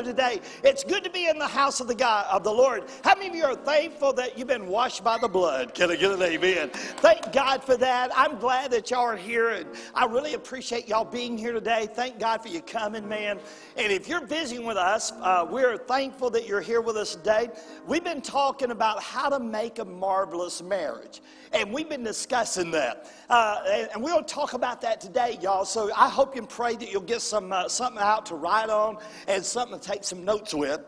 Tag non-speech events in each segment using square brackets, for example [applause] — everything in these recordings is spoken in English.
today. It's good to be in the house of the God of the Lord. How many of you are thankful that you've been washed by the blood? Can I get an amen? Thank God for that. I'm glad that y'all are here, and I really appreciate y'all being here today. Thank God for you coming, man. And if you're visiting with us, uh, we're thankful that you're here with us today. We've been talking about how to make a marvelous marriage. And we've been discussing that. Uh, and, and we'll talk about that today, y'all. So I hope and pray that you'll get some, uh, something out to write on and something take some notes with.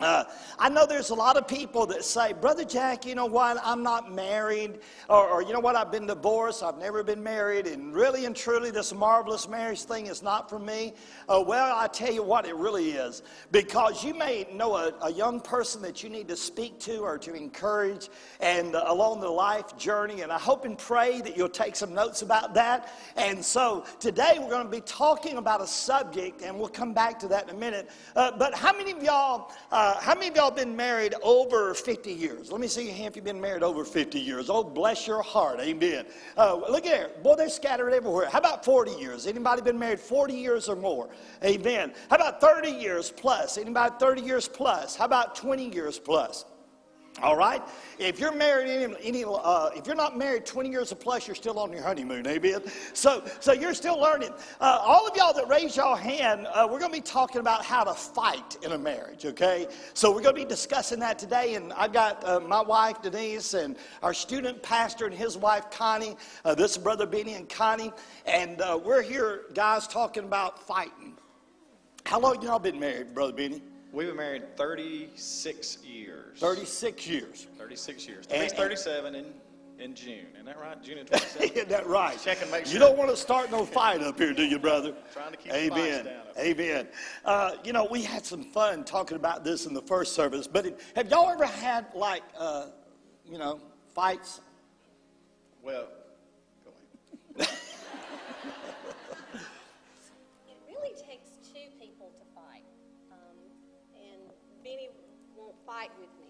Uh, I know there's a lot of people that say, Brother Jack, you know what, I'm not married, or, or, you know what, I've been divorced, I've never been married, and really and truly, this marvelous marriage thing is not for me. Uh, well, I tell you what, it really is. Because you may know a, a young person that you need to speak to or to encourage and uh, along the life journey, and I hope and pray that you'll take some notes about that. And so today we're going to be talking about a subject, and we'll come back to that in a minute. Uh, but how many of y'all uh, how many of y'all been married over 50 years? Let me see your hand if you've been married over 50 years. Oh, bless your heart. Amen. Uh, look at there. Boy, they're scattered everywhere. How about 40 years? Anybody been married 40 years or more? Amen. How about 30 years plus? Anybody 30 years plus? How about 20 years plus? All right? If you're married, any, any uh, if you're not married 20 years or plus, you're still on your honeymoon, amen? So, so you're still learning. Uh, all of y'all that raise your hand, uh, we're going to be talking about how to fight in a marriage, okay? So we're going to be discussing that today. And I've got uh, my wife, Denise, and our student pastor and his wife, Connie. Uh, this is Brother Benny and Connie. And uh, we're here, guys, talking about fighting. How long y'all been married, Brother Benny? We've been married 36 years. 36 years. 36 years. Today's 37 in, in June. Isn't that right? June 27th? [laughs] Isn't that right? Check and make sure. You don't want to start no fight up here, do you, brother? Trying to keep Amen. Amen. Uh, you know, we had some fun talking about this in the first service, but it, have y'all ever had, like, uh, you know, fights? Well, fight with me.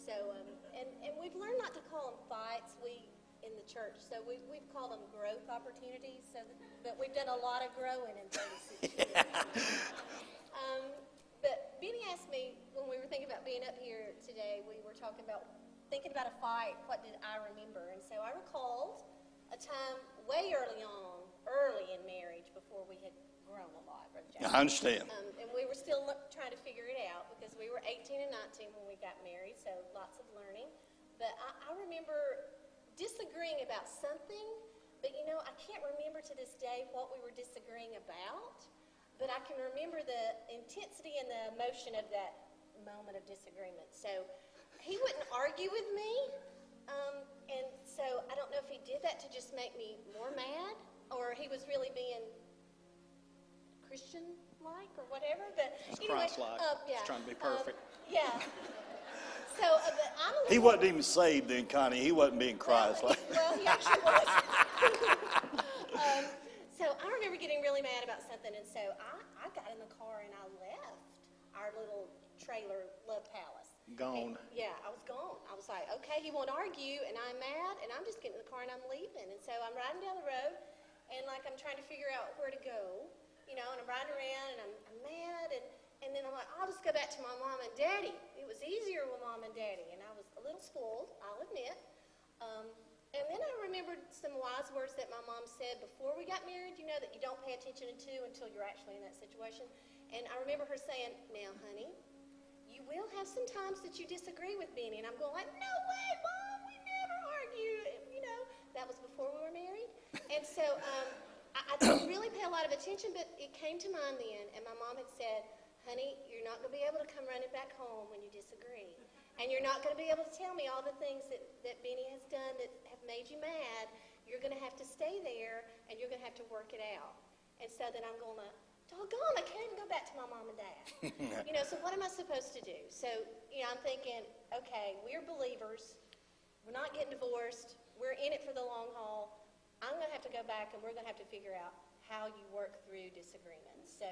So, um, and, and we've learned not to call them fights. We in the church, so we, we've called them growth opportunities. So, that, but we've done a lot of growing in 36 years. [laughs] um, but Benny asked me when we were thinking about being up here today. We were talking about thinking about a fight. What did I remember? And so I recalled a time way early on, early in marriage, before we had grown a lot, Brother Jack. I understand. Um, and we were still trying to figure it out because we were 18 and 19 when we got married, so lots of learning. But I, I remember disagreeing about something, but you know, I can't remember to this day what we were disagreeing about, but I can remember the intensity and the emotion of that moment of disagreement. So he wouldn't argue with me, um, and so I don't know if he did that to just make me more mad, or he was really being Christian like or whatever. But it's anyway, Christ-like. Uh, yeah, He's trying to be um, perfect. yeah. [laughs] So, uh, but I'm a He wasn't even saved then, Connie. He wasn't being Christ. Well, he, well, he actually was. [laughs] um, so I remember getting really mad about something, and so I, I got in the car and I left our little trailer love palace. Gone. And, yeah, I was gone. I was like, okay, he won't argue, and I'm mad, and I'm just getting in the car and I'm leaving. And so I'm riding down the road, and like I'm trying to figure out where to go you know, and I'm riding around and I'm, I'm mad. And, and then I'm like, I'll just go back to my mom and daddy. It was easier with mom and daddy. And I was a little spoiled, I'll admit. Um, and then I remembered some wise words that my mom said before we got married, you know, that you don't pay attention to until you're actually in that situation. And I remember her saying, now, honey, you will have some times that you disagree with Benny. And I'm going like, no way, Mom, we never argue. You know, that was before we were married. And so um, I, I didn't really pay a lot of attention, but it came to mind then, and my mom had said, honey, you're not going to be able to come running back home when you disagree. And you're not going to be able to tell me all the things that, that Benny has done that have made you mad. You're going to have to stay there, and you're going to have to work it out. And so then I'm going to, doggone, I can't even go back to my mom and dad. [laughs] you know, so what am I supposed to do? So, you know, I'm thinking, okay, we're believers. We're not getting divorced. We're in it for the long haul. I'm going to have to go back and we're going to have to figure out how you work through disagreements. So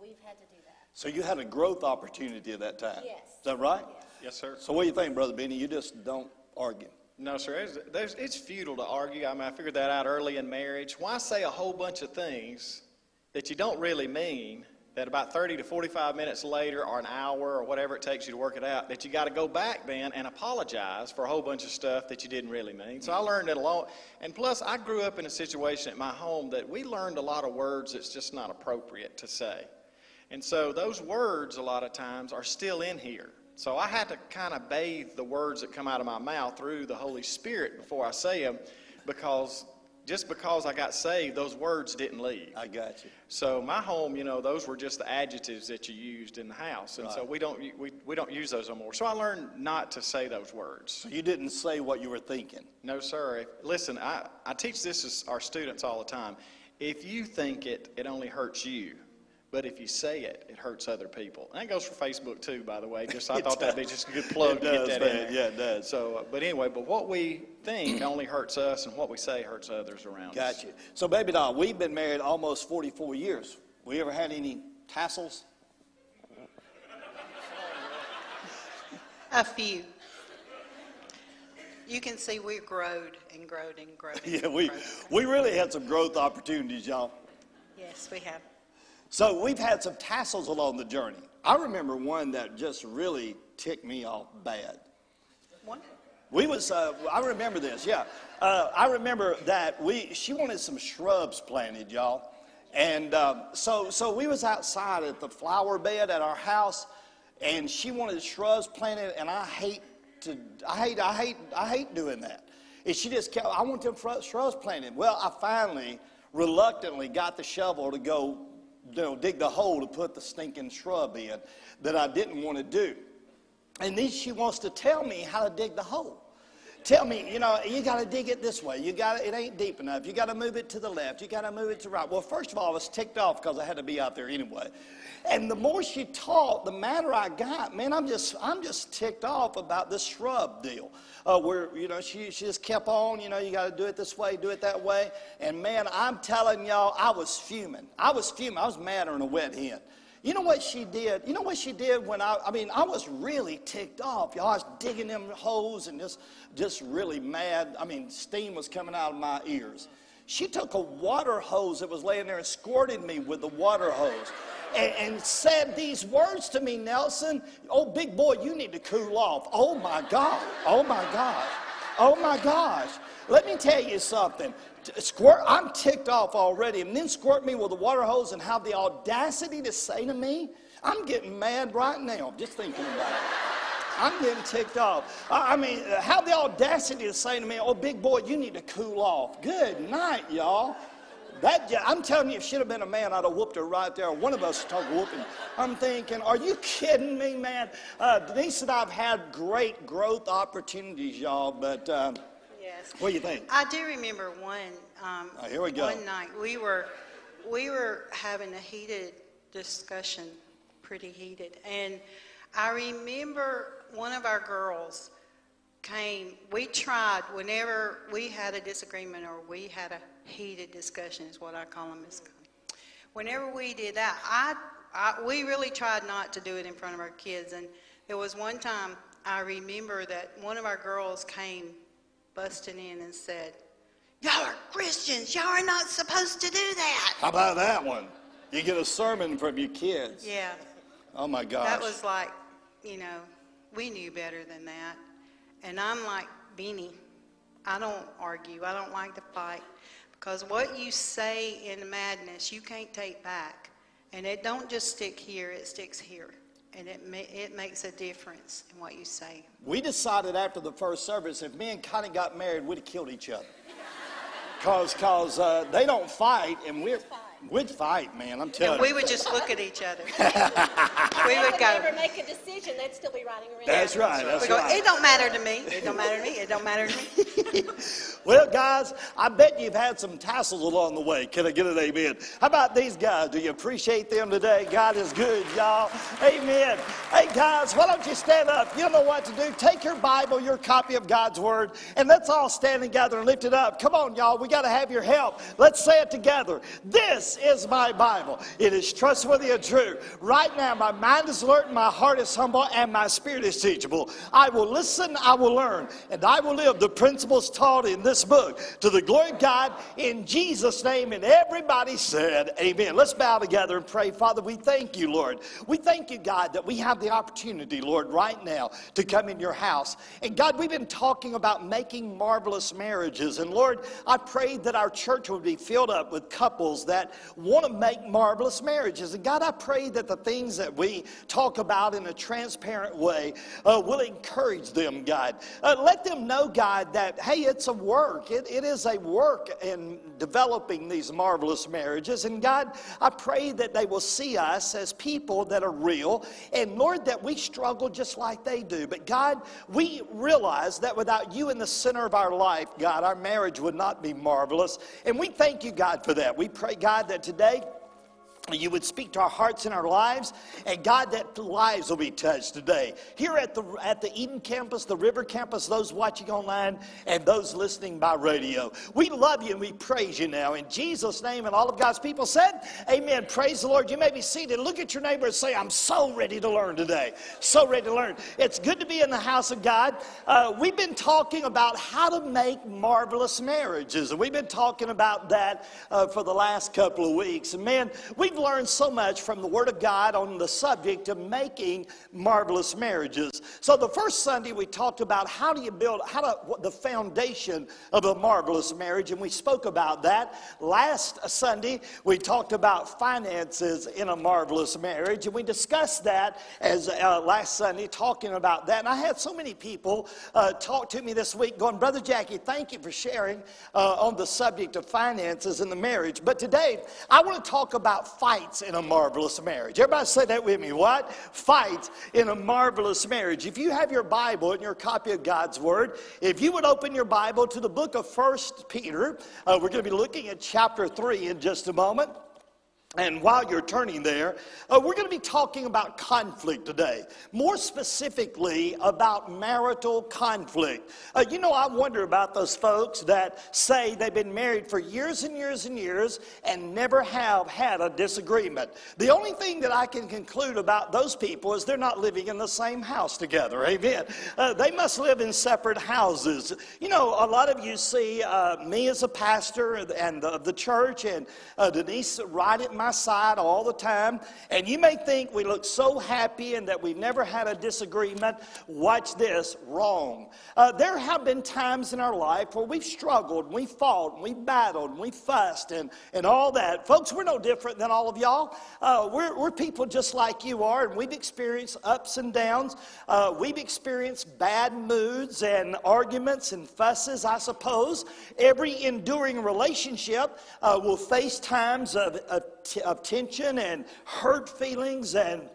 we've had to do that. So you had a growth opportunity at that time. Yes. Is that right? Yes. Yes, sir. So what do you think, Brother Benny? You just don't argue. No, sir. It's, there's, it's futile to argue. I mean, I figured that out early in marriage. Why say a whole bunch of things that you don't really mean that about 30 to 45 minutes later, or an hour, or whatever it takes you to work it out, that you got to go back then and apologize for a whole bunch of stuff that you didn't really mean. So I learned it a lot And plus, I grew up in a situation at my home that we learned a lot of words that's just not appropriate to say. And so those words, a lot of times, are still in here. So I had to kind of bathe the words that come out of my mouth through the Holy Spirit before I say them because just because I got saved, those words didn't leave. I got you. So my home, you know, those were just the adjectives that you used in the house, and so we don't we, we don't use those no more. So I learned not to say those words. So you didn't say what you were thinking. No, sir. If, listen, I, I teach this as our students all the time. If you think it, it only hurts you. But if you say it, it hurts other people. And that goes for Facebook too, by the way. [laughs] Just I It thought that'd be just a good plug It to get does, that man. in there. Yeah, it does. So, uh, but anyway, but what we think only hurts us, and what we say hurts others around us. Got you. So, baby doll, we've been married almost 44 years. We ever had any tassels? A few. You can see we growed and growed and growed. and [laughs] Yeah, we, growed. we really had some growth opportunities, y'all. Yes, we have. So we've had some tassels along the journey. I remember one that just really ticked me off bad. One. We was, uh, I remember this, yeah. Uh, I remember that we, she wanted some shrubs planted, y'all. And um, so, so we was outside at the flower bed at our house, and she wanted shrubs planted, and I hate to, I hate, I hate, I hate doing that. And she just kept, I want them shrubs planted. Well, I finally, reluctantly, got the shovel to go, you know, dig the hole to put the stinking shrub in that I didn't want to do. And then she wants to tell me how to dig the hole. Tell me, you know, you got to dig it this way. You got it ain't deep enough. You got to move it to the left. You got to move it to the right. Well, first of all, I was ticked off because I had to be out there anyway. And the more she taught, the madder I got. Man, I'm just I'm just ticked off about this shrub deal. Uh, where you know she she just kept on. You know, you got to do it this way, do it that way. And man, I'm telling y'all, I was fuming. I was fuming. I was madder than a wet hen. You know what she did? You know what she did when I, I mean, I was really ticked off, y'all. I was digging them holes and just, just really mad. I mean, steam was coming out of my ears. She took a water hose that was laying there and squirted me with the water hose [laughs] and, and said these words to me, Nelson. Oh, big boy, you need to cool off. Oh my God. Oh my God. Oh my gosh. Let me tell you something. Squirt, I'm ticked off already, and then squirt me with a water hose and have the audacity to say to me, I'm getting mad right now just thinking about it. I'm getting ticked off. I mean, uh, have the audacity to say to me, oh, big boy, you need to cool off. Good night, y'all. That, I'm telling you, if she'd have been a man, I'd have whooped her right there. One of us took whooping. I'm thinking, are you kidding me, man? Uh, Denise and I have had great growth opportunities, y'all, but Yes. What do you think? I do remember one. Um, Oh, here we go. One night we were we were having a heated discussion, pretty heated, and I remember one of our girls came. We tried whenever we had a disagreement or we had a heated discussion, is what I call them. Is whenever we did that, I, I we really tried not to do it in front of our kids. And there was one time I remember that one of our girls came busting in and said, "Y'all are Christians. Y'all are not supposed to do that." How about that one? You get a sermon from your kids. Yeah, Oh my gosh. that was like, you know, we knew better than that. And I'm like Beanie. I don't argue. I don't like to fight because what you say in madness, you can't take back, and it don't just stick here; it sticks here, and it ma- it makes a difference in what you say. we decided after the first service if me and Connie got married, we'd have killed each other. Cause, cause uh, they don't fight, and we're we'd fight, man. I'm telling And we would just look at each other. [laughs] we If would they ever make a decision, they'd still be riding around. That's right. That's We go. right. It don't matter to me. It don't matter to me. It don't matter to me. [laughs] Well, guys, I bet you've had some tassels along the way. Can I get an amen? How about these guys? Do you appreciate them today? God is good, y'all. Amen. Hey, guys, why don't you stand up? You know what to do. Take your Bible, your copy of God's Word, and let's all stand together and lift it up. Come on, y'all. We got to have your help. Let's say it together. This Is my Bible. It is trustworthy and true. Right now, my mind is alert, my heart is humble, and my spirit is teachable. I will listen, I will learn, and I will live the principles taught in this book to the glory of God in Jesus' name. And everybody said, Amen. Let's bow together and pray. Father, we thank you, Lord. We thank you, God, that we have the opportunity, Lord, right now to come in your house. And God, we've been talking about making marvelous marriages. And Lord, I pray that our church would be filled up with couples that want to make marvelous marriages. And God, I pray that the things that we talk about in a transparent way uh, will encourage them, God. Uh, let them know, God, that, hey, it's a work. It, it is a work in developing these marvelous marriages. And God, I pray that they will see us as people that are real. And Lord, that we struggle just like they do. But God, we realize that without you in the center of our life, God, our marriage would not be marvelous. And we thank you, God, for that. We pray, God, that today, you would speak to our hearts and our lives, and God, that lives will be touched today. Here at the at the Eden campus, the River campus, those watching online, and those listening by radio. We love you and we praise you now. In Jesus' name, and all of God's people said, Amen. Praise the Lord. You may be seated. Look at your neighbor and say, I'm so ready to learn today. So ready to learn. It's good to be in the house of God. Uh, we've been talking about how to make marvelous marriages, and we've been talking about that uh, for the last couple of weeks. And man, we We've learned so much from the Word of God on the subject of making marvelous marriages. So the first Sunday we talked about how do you build, how to, the foundation of a marvelous marriage, and we spoke about that. Last Sunday we talked about finances in a marvelous marriage, and we discussed that as uh, last Sunday, talking about that. And I had so many people uh, talk to me this week, going, Brother Jackie, thank you for sharing uh, on the subject of finances in the marriage. But today I want to talk about fights in a marvelous marriage. Everybody say that with me. What? Fights in a marvelous marriage. If you have your Bible and your copy of God's Word, if you would open your Bible to the book of First Peter, uh, we're going to be looking at chapter 3 in just a moment. And while you're turning there, uh, we're going to be talking about conflict today. More specifically, about marital conflict. Uh, you know, I wonder about those folks that say they've been married for years and years and years and never have had a disagreement. The only thing that I can conclude about those people is they're not living in the same house together. Amen. Uh, they must live in separate houses. You know, a lot of you see uh, me as a pastor and the, the church and uh, Denise right at my my side all the time. And you may think we look so happy and that we've never had a disagreement. Watch this wrong. Uh, there have been times in our life where we've struggled, we fought, we battled, we fussed, and, and all that. Folks, we're no different than all of y'all. Uh, we're, we're people just like you are, and we've experienced ups and downs. Uh, we've experienced bad moods and arguments and fusses, I suppose. Every enduring relationship uh, will face times of, of of tension and hurt feelings and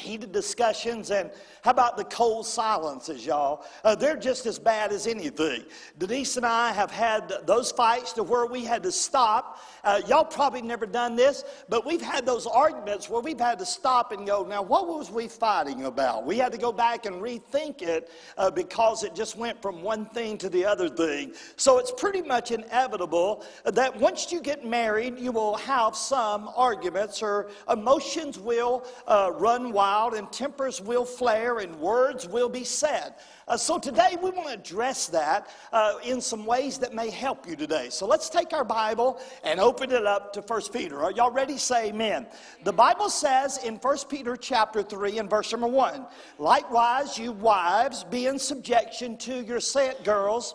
heated discussions and how about the cold silences, y'all? Uh, they're just as bad as anything. Denise and I have had those fights to where we had to stop. Uh, y'all probably never done this, but we've had those arguments where we've had to stop and go, now what was we fighting about? We had to go back and rethink it uh, because it just went from one thing to the other thing. So it's pretty much inevitable that once you get married, you will have some arguments or emotions will uh, run wild and tempers will flare and words will be said. Uh, so today we want to address that uh, in some ways that may help you today. So let's take our Bible and open it up to 1 Peter. Are y'all ready? Say amen. The Bible says in 1 Peter chapter 3 and verse number 1, likewise you wives be in subjection to your set girls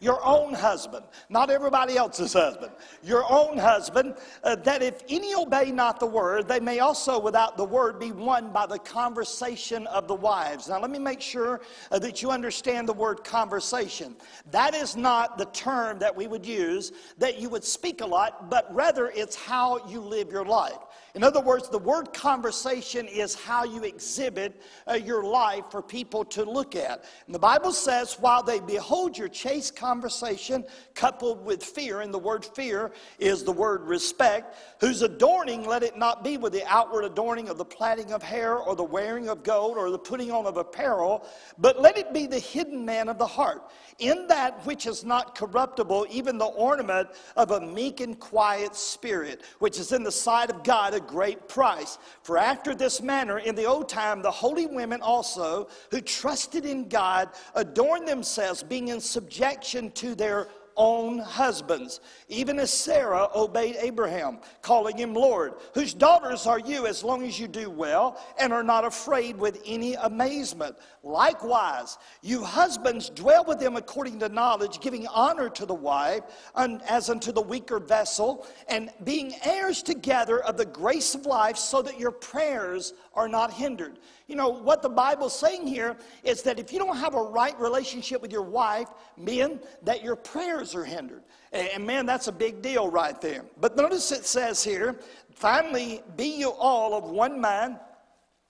your own husband, not everybody else's husband, your own husband, uh, that if any obey not the word, they may also without the word be won by the conversation of the wives. Now, let me make sure uh, that you understand the word conversation. That is not the term that we would use that you would speak a lot, but rather it's how you live your life. In other words, the word conversation is how you exhibit uh, your life for people to look at. And the Bible says, while they behold your chaste conversation coupled with fear, and the word fear is the word respect, whose adorning let it not be with the outward adorning of the plaiting of hair or the wearing of gold or the putting on of apparel, but let it be the hidden man of the heart, in that which is not corruptible, even the ornament of a meek and quiet spirit, which is in the sight of God great price. For after this manner, in the old time, the holy women also, who trusted in God, adorned themselves, being in subjection to their own husbands, even as Sarah obeyed Abraham, calling him Lord, whose daughters are you as long as you do well and are not afraid with any amazement. Likewise, you husbands dwell with them according to knowledge, giving honor to the wife as unto the weaker vessel, and being heirs together of the grace of life, so that your prayers are not hindered. You know, what the Bible's saying here is that if you don't have a right relationship with your wife, men, that your prayers are hindered. And man, that's a big deal right there. But notice it says here, finally, be you all of one mind,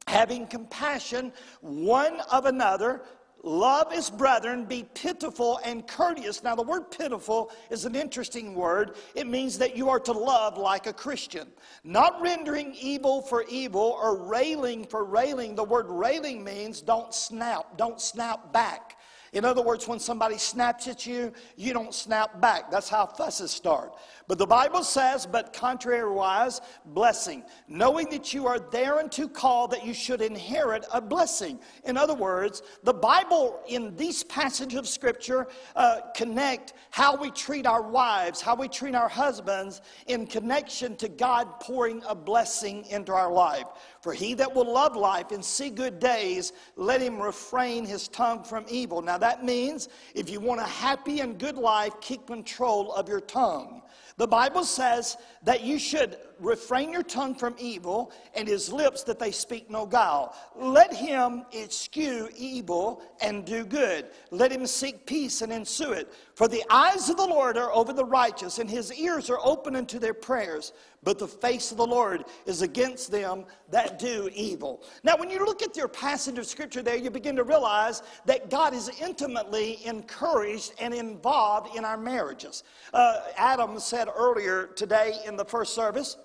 having compassion one of another, Love his brethren, be pitiful and courteous. Now, the word pitiful is an interesting word. It means that you are to love like a Christian, not rendering evil for evil or railing for railing. The word railing means don't snap, don't snap back. In other words, when somebody snaps at you, you don't snap back. That's how fusses start. But the Bible says, but contrariwise, blessing, knowing that you are thereunto called that you should inherit a blessing. In other words, the Bible in these passages of Scripture uh, connect how we treat our wives, how we treat our husbands in connection to God pouring a blessing into our life. For he that will love life and see good days, let him refrain his tongue from evil. Now that means if you want a happy and good life, keep control of your tongue. The Bible says that you should refrain your tongue from evil and his lips that they speak no guile. Let him eschew evil and do good. Let him seek peace and ensue it. For the eyes of the Lord are over the righteous, and his ears are open unto their prayers. But the face of the Lord is against them that do evil. Now, when you look at your passage of scripture there, you begin to realize that God is intimately encouraged and involved in our marriages. Uh, Adam said earlier today in the first service,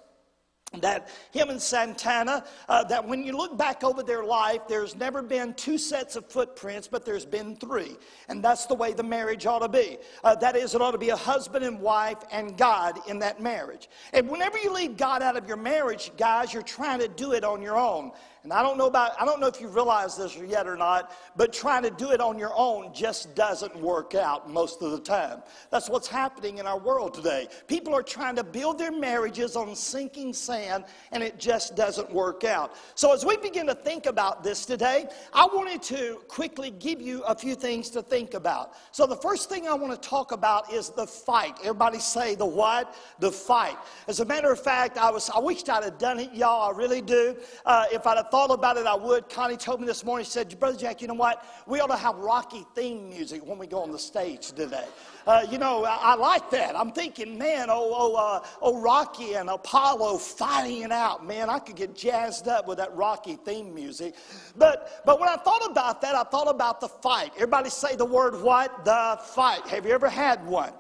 that him and Santana, uh, that when you look back over their life, there's never been two sets of footprints, but there's been three. And that's the way the marriage ought to be. Uh, that is, it ought to be a husband and wife and God in that marriage. And whenever you leave God out of your marriage, guys, you're trying to do it on your own. And I don't know about, I don't know if you realize this yet or not, but trying to do it on your own just doesn't work out most of the time. That's what's happening in our world today. People are trying to build their marriages on sinking sand, and it just doesn't work out. So as we begin to think about this today, I wanted to quickly give you a few things to think about. So the first thing I want to talk about is the fight. Everybody say the what? The fight. As a matter of fact, I was, I wished I'd have done it, y'all. I really do. Uh, if I'd have thought about it, I would. Connie told me this morning, she said, Brother Jack, you know what? We ought to have Rocky theme music when we go on the stage today. Uh, you know, I, I, like that. I'm thinking, man, oh, oh, uh, oh, Rocky and Apollo fighting it out. Man, I could get jazzed up with that Rocky theme music. But, but when I thought about that, I thought about the fight. Everybody say the word what? The fight. Have you ever had one?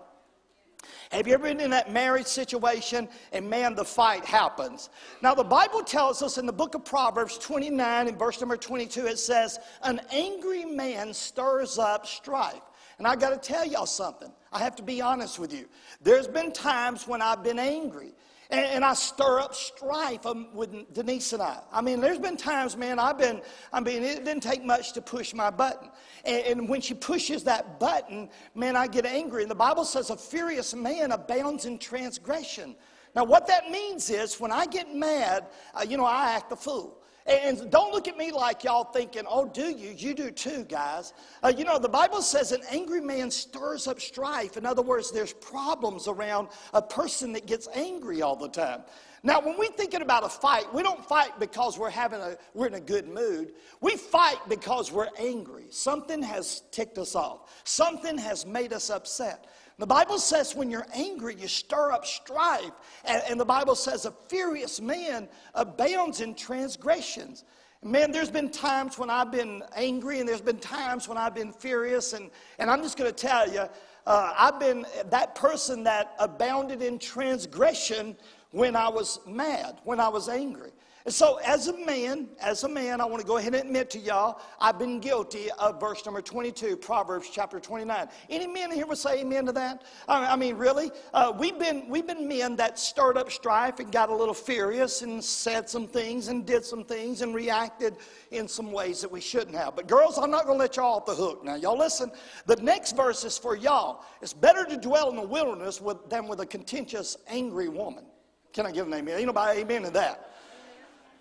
Have you ever been in that marriage situation and man, the fight happens? Now, the Bible tells us in the book of Proverbs 29 and verse number 22, it says, An angry man stirs up strife. And I got to tell y'all something. I have to be honest with you. There's been times when I've been angry and, I stir up strife um, with Denise and I. I mean, there's been times, man, I've been, I mean, it didn't take much to push my button. And, and when she pushes that button, man, I get angry. And the Bible says a furious man abounds in transgression. Now, what that means is when I get mad, uh, you know, I act a fool. And don't look at me like y'all thinking, oh, do you? You do too, guys. Uh, you know, the Bible says an angry man stirs up strife. In other words, there's problems around a person that gets angry all the time. Now, when we're thinking about a fight, we don't fight because we're having a we're in a good mood. We fight because we're angry. Something has ticked us off. Something has made us upset. The Bible says when you're angry, you stir up strife. And, and the Bible says a furious man abounds in transgressions. Man, there's been times when I've been angry, and there's been times when I've been furious. And, and I'm just going to tell you, uh, I've been that person that abounded in transgression when I was mad, when I was angry. And so, as a man, as a man, I want to go ahead and admit to y'all, I've been guilty of verse number 22, Proverbs chapter 29. Any men here would say amen to that? I mean, really? Uh, we've, been, we've been men that stirred up strife and got a little furious and said some things and did some things and reacted in some ways that we shouldn't have. But, girls, I'm not going to let y'all off the hook. Now, y'all listen. The next verse is for y'all. It's better to dwell in the wilderness with, than with a contentious, angry woman. Can I give an amen? Ain't nobody amen to that.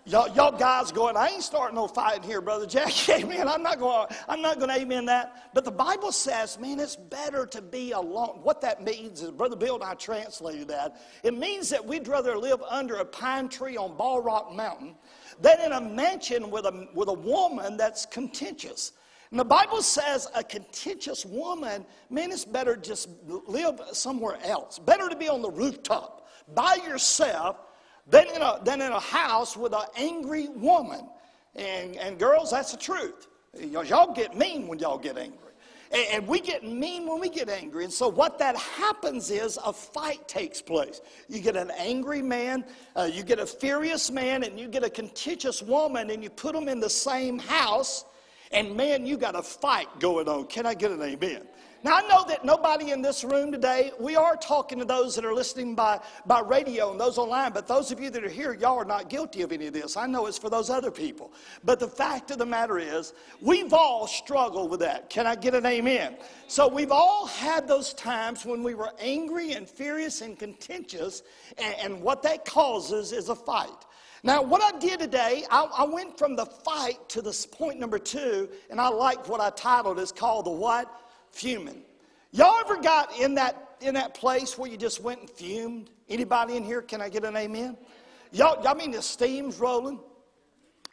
Y'all, y'all guys going, I ain't starting no fighting here, Brother Jack. [laughs] Amen. I'm not going I'm not going to amen that. But the Bible says, man, it's better to be alone. What that means is, Brother Bill and I translated that. It means that we'd rather live under a pine tree on Ball Rock Mountain than in a mansion with a, with a woman that's contentious. And the Bible says a contentious woman, man, it's better just live somewhere else. Better to be on the rooftop by yourself than in a, than in a house with an angry woman. And, and girls, that's the truth. Y'all get mean when y'all get angry. And we get mean when we get angry. And so, what that happens is a fight takes place. You get an angry man, uh, you get a furious man, and you get a contentious woman, and you put them in the same house, and man, you got a fight going on. Can I get an amen? Now, I know that nobody in this room today, we are talking to those that are listening by, by radio and those online, but those of you that are here, y'all are not guilty of any of this. I know it's for those other people. But the fact of the matter is, we've all struggled with that. Can I get an amen? So we've all had those times when we were angry and furious and contentious, and, and what that causes is a fight. Now, what I did today, I, I, went from the fight to this point number two, and I liked what I titled is called the what? Fuming. Y'all ever got in that in that place where you just went and fumed? Anybody in here? Can I get an amen? Y'all, I mean the steam's rolling,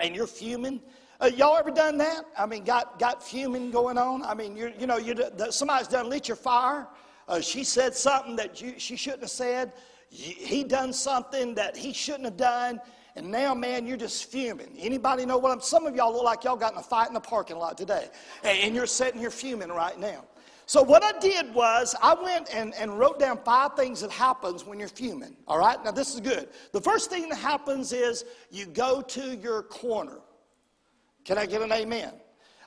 and you're fuming. Uh, y'all ever done that? I mean, got got fuming going on. I mean, you you know, you somebody's done lit your fire. Uh, she said something that you, she shouldn't have said. He done something that he shouldn't have done. And now, man, you're just fuming. Anybody know what I'm? Some of y'all look like y'all got in a fight in the parking lot today, and you're sitting here fuming right now. So what I did was I went and, and wrote down five things that happens when you're fuming. All right, now this is good. The first thing that happens is you go to your corner. Can I get an amen?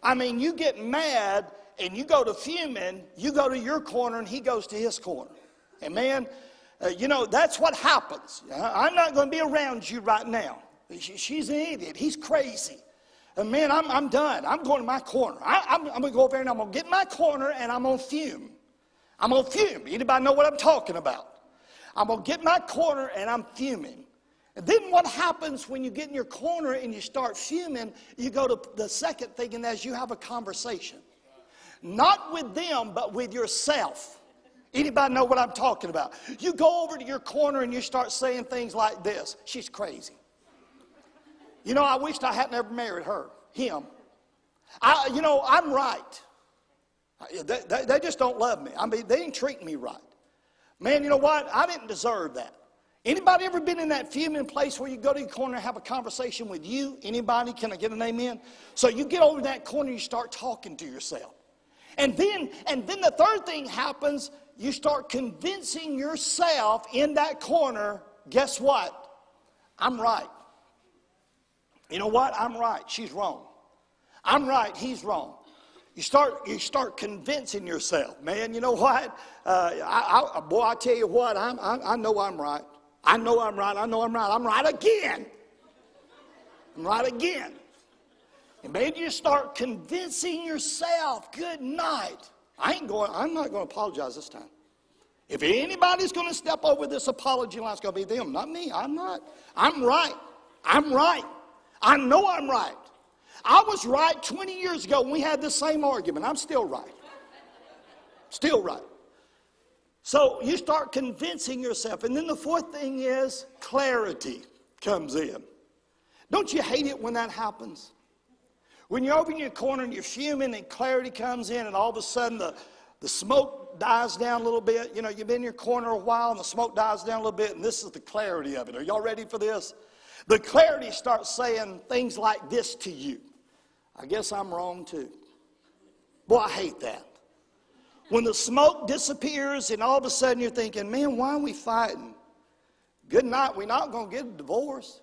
I mean, you get mad and you go to fuming, you go to your corner and he goes to his corner. Amen. Uh, you know, that's what happens. I'm not going to be around you right now. She's an idiot. He's crazy. And man, I'm, I'm done. I'm going to my corner. I, am going to go over there and I'm going to get in my corner and I'm going to fume. I'm going to fume. Anybody know what I'm talking about? I'm going to get my corner and I'm fuming. And then what happens when you get in your corner and you start fuming, you go to the second thing, and as you have a conversation. Not with them, but with yourself. Anybody know what I'm talking about? You go over to your corner and you start saying things like this She's crazy. You know, I wished I hadn't ever married her, him. I, you know, I'm right. They, they, they just don't love me. I mean, they didn't treat me right. Man, you know what? I didn't deserve that. Anybody ever been in that fuming place where you go to your corner and have a conversation with you? Anybody? Can I get an amen? So you get over that corner and you start talking to yourself. And then, and then the third thing happens, you start convincing yourself in that corner, guess what? I'm right. You know what? I'm right. She's wrong. I'm right. He's wrong. You start, you start convincing yourself, man. You know what? Uh, I, I, boy, I tell you what. I'm, I, I know I'm right. I know I'm right. I know I'm right. I'm right again. I'm right again. And maybe you start convincing yourself, good night. I ain't going, I'm not going to apologize this time. If anybody's going to step over this apology line, it's going to be them, not me. I'm not. I'm right. I'm right. I know I'm right. I was right 20 years ago when we had this same argument. I'm still right. Still right. So you start convincing yourself. And then the fourth thing is clarity comes in. Don't you hate it when that happens? When you're over in your corner and you're fuming and clarity comes in and all of a sudden the, the smoke dies down a little bit, you know, you've been in your corner a while and the smoke dies down a little bit, and this is the clarity of it. Are y'all ready for this? The clarity starts saying things like this to you. I guess I'm wrong too. Boy, I hate that. When the smoke disappears and all of a sudden you're thinking, man, why are we fighting? Good night, we're not going to get a divorce.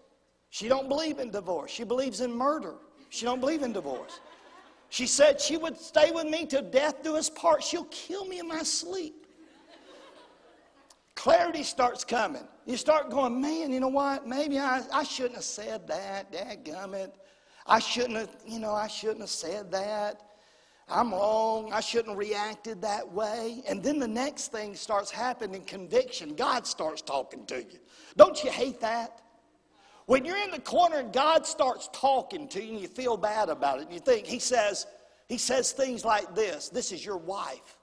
She don't believe in divorce. She believes in murder. She don't believe in divorce. She said she would stay with me till death do us part. She'll kill me in my sleep. Clarity starts coming. You start going, man, you know what? Maybe I, I shouldn't have said that. Dadgummit. I shouldn't have, you know, I shouldn't have said that. I'm wrong. I shouldn't have reacted that way. And then the next thing starts happening conviction. God starts talking to you. Don't you hate that? When you're in the corner and God starts talking to you and you feel bad about it, and you think, He says, He says things like this This is your wife.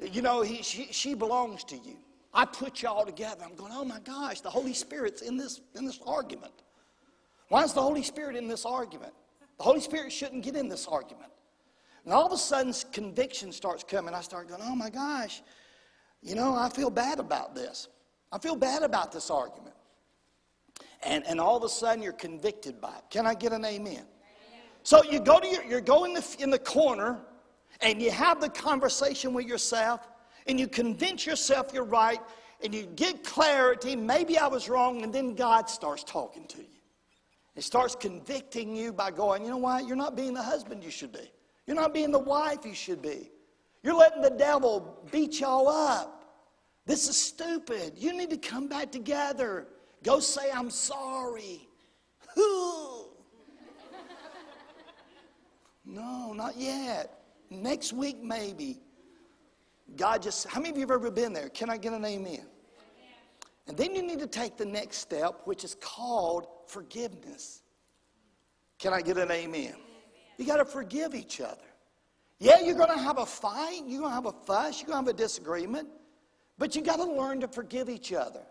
You know, he, she, she belongs to you. I put you all together. I'm going, oh my gosh, the Holy Spirit's in this, in this argument. Why is the Holy Spirit in this argument? The Holy Spirit shouldn't get in this argument. And all of a sudden, conviction starts coming. I start going, oh my gosh, you know, I feel bad about this. I feel bad about this argument and, and all of a sudden you're convicted by it. Can I get an amen? amen. So you go to your, you're going the, in the corner and you have the conversation with yourself and you convince yourself you're right and you get clarity. Maybe I was wrong, and then God starts talking to you. He starts convicting you by going, you know what? You're not being the husband you should be. You're not being the wife you should be. You're letting the devil beat y'all up. This is stupid. You need to come back together. Go say, I'm sorry. no, not yet. Next week, maybe. God just, how many of you have ever been there? Can I get an amen? And then you need to take the next step, which is called forgiveness. Can I get an amen? You got to forgive each other. Yeah, you're going to have a fight, you're going to have a fuss, you're going to have a disagreement, but you got to learn to forgive each other.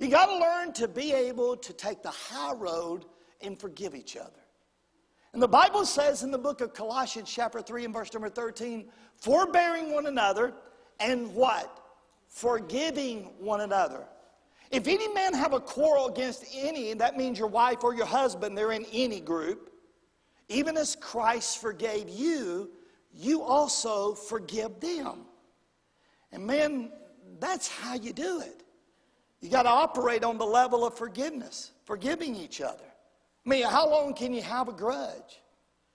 You got to learn to be able to take the high road and forgive each other. And the Bible says in the book of Colossians, chapter 3, and verse number 13, forbearing one another and what? Forgiving one another. If any man have a quarrel against any, and that means your wife or your husband, they're in any group, even as Christ forgave you, you also forgive them. And man, that's how you do it. You got to operate on the level of forgiveness, forgiving each other. I mean, how long can you have a grudge?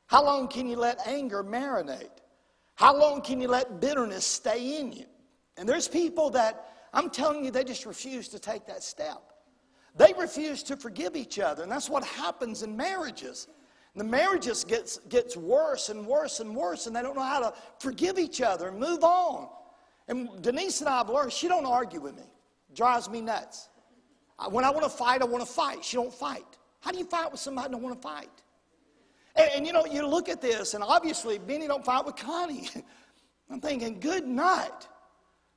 How long can you let anger marinate? How long can you let bitterness stay in you? And there's people that, I'm telling you, they just refuse to take that step. They refuse to forgive each other, and that's what happens in marriages. The marriages gets, gets worse and worse and worse, and they don't know how to forgive each other and move on. And Denise and I have learned she don't argue with me drives me nuts. When I want to fight, I want to fight. She don't fight. How do you fight with somebody who don't want to fight? And, and, you know, you look at this, and obviously Benny don't fight with Connie. [laughs] I'm thinking, good night.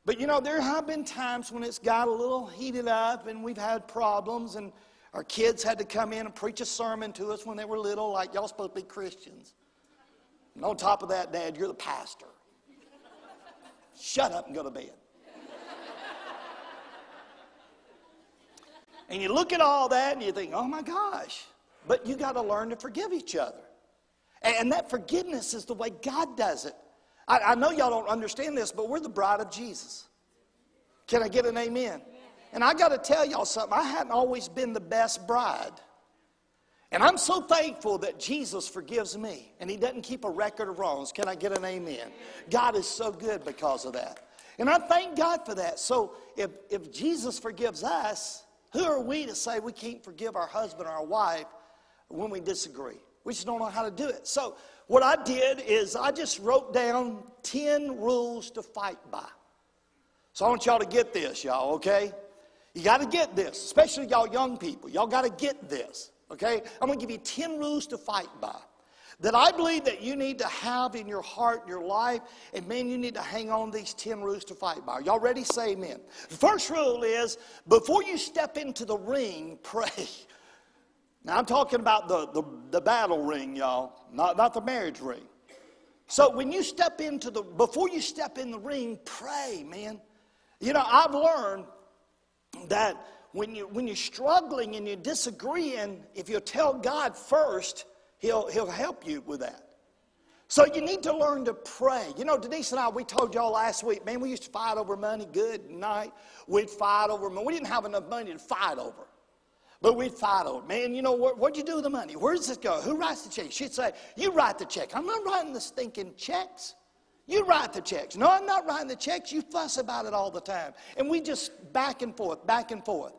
But you know, there have been times when it's got a little heated up, and we've had problems, and our kids had to come in and preach a sermon to us when they were little, like y'all supposed to be Christians. And on top of that, Dad, you're the pastor. [laughs] Shut up and go to bed. And you look at all that and you think, oh my gosh. But you got to learn to forgive each other. And that forgiveness is the way God does it. I, I, know y'all don't understand this, but we're the bride of Jesus. Can I get an amen? And I got to tell y'all something. I hadn't always been the best bride. And I'm so thankful that Jesus forgives me and he doesn't keep a record of wrongs. Can I get an amen? God is so good because of that. And I thank God for that. So if, if Jesus forgives us, who are we to say we can't forgive our husband or our wife when we disagree? We just don't know how to do it. So, what I did is I just wrote down 10 rules to fight by. So, I want y'all to get this, y'all, okay? You got to get this, especially y'all young people. Y'all got to get this, okay? I'm going to give you 10 rules to fight by that I believe that you need to have in your heart, your life, and man, you need to hang on these 10 rules to fight by. Y'all ready? Say amen. The first rule is before you step into the ring, [laughs] pray. Now I'm talking about the, the, the battle ring, y'all, not, not the marriage ring. So when you step into the, before you step in the ring, pray, man. You know, I've learned that when, you, when you're struggling and you're disagreeing, if you tell God first, he'll, he'll help you with that. So you need to learn to pray. You know, Denise and I, we told y'all last week, man, we used to fight over money good night. We'd fight over money. We didn't have enough money to fight over. But we'd fight over, man, you know, what, what'd you do with the money? Where does this go? Who writes the check? She'd say, you write the check. I'm not writing the stinking checks. You write the checks. No, I'm not writing the checks. You fuss about it all the time. And we just back and forth, back and forth.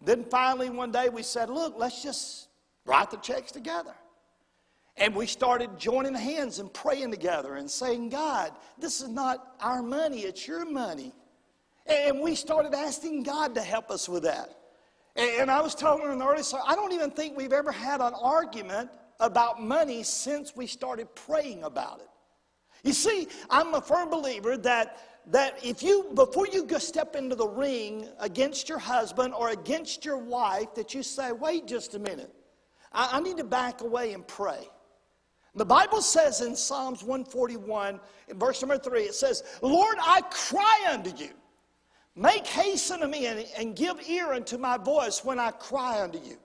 Then finally, one day we said, look, let's just write the checks together. And we started joining hands and praying together and saying, God, this is not our money, it's your money. And we started asking God to help us with that. And I was telling her in the early, so I don't even think we've ever had an argument about money since we started praying about it. You see, I'm a firm believer that that if you before you go step into the ring against your husband or against your wife, that you say, wait just a minute. I, I need to back away and pray. The Bible says in Psalms 141, in verse number 3, it says, Lord, I cry unto you. Make haste unto me and, and give ear unto my voice when I cry unto you.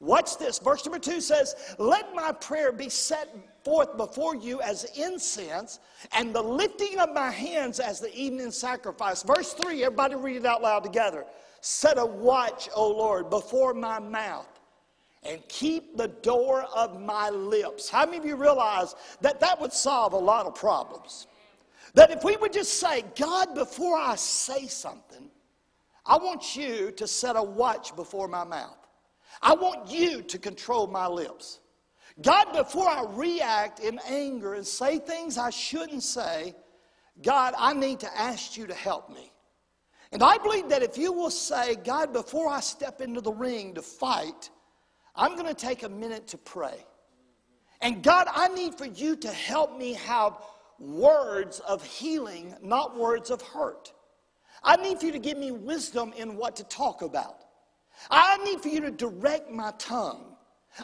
Watch this. Verse number 2 says, Let my prayer be set forth before you as incense, and the lifting of my hands as the evening sacrifice. Verse 3, everybody read it out loud together. Set a watch, O Lord, before my mouth and keep the door of my lips. How many of you realize that that would solve a lot of problems? That if we would just say, God, before I say something, I want you to set a watch before my mouth. I want you to control my lips. God, before I react in anger and say things I shouldn't say, God, I need to ask you to help me. And I believe that if you will say, God, before I step into the ring to fight, I'm going to take a minute to pray. And God, I need for you to help me have words of healing, not words of hurt. I need for you to give me wisdom in what to talk about. I need for you to direct my tongue.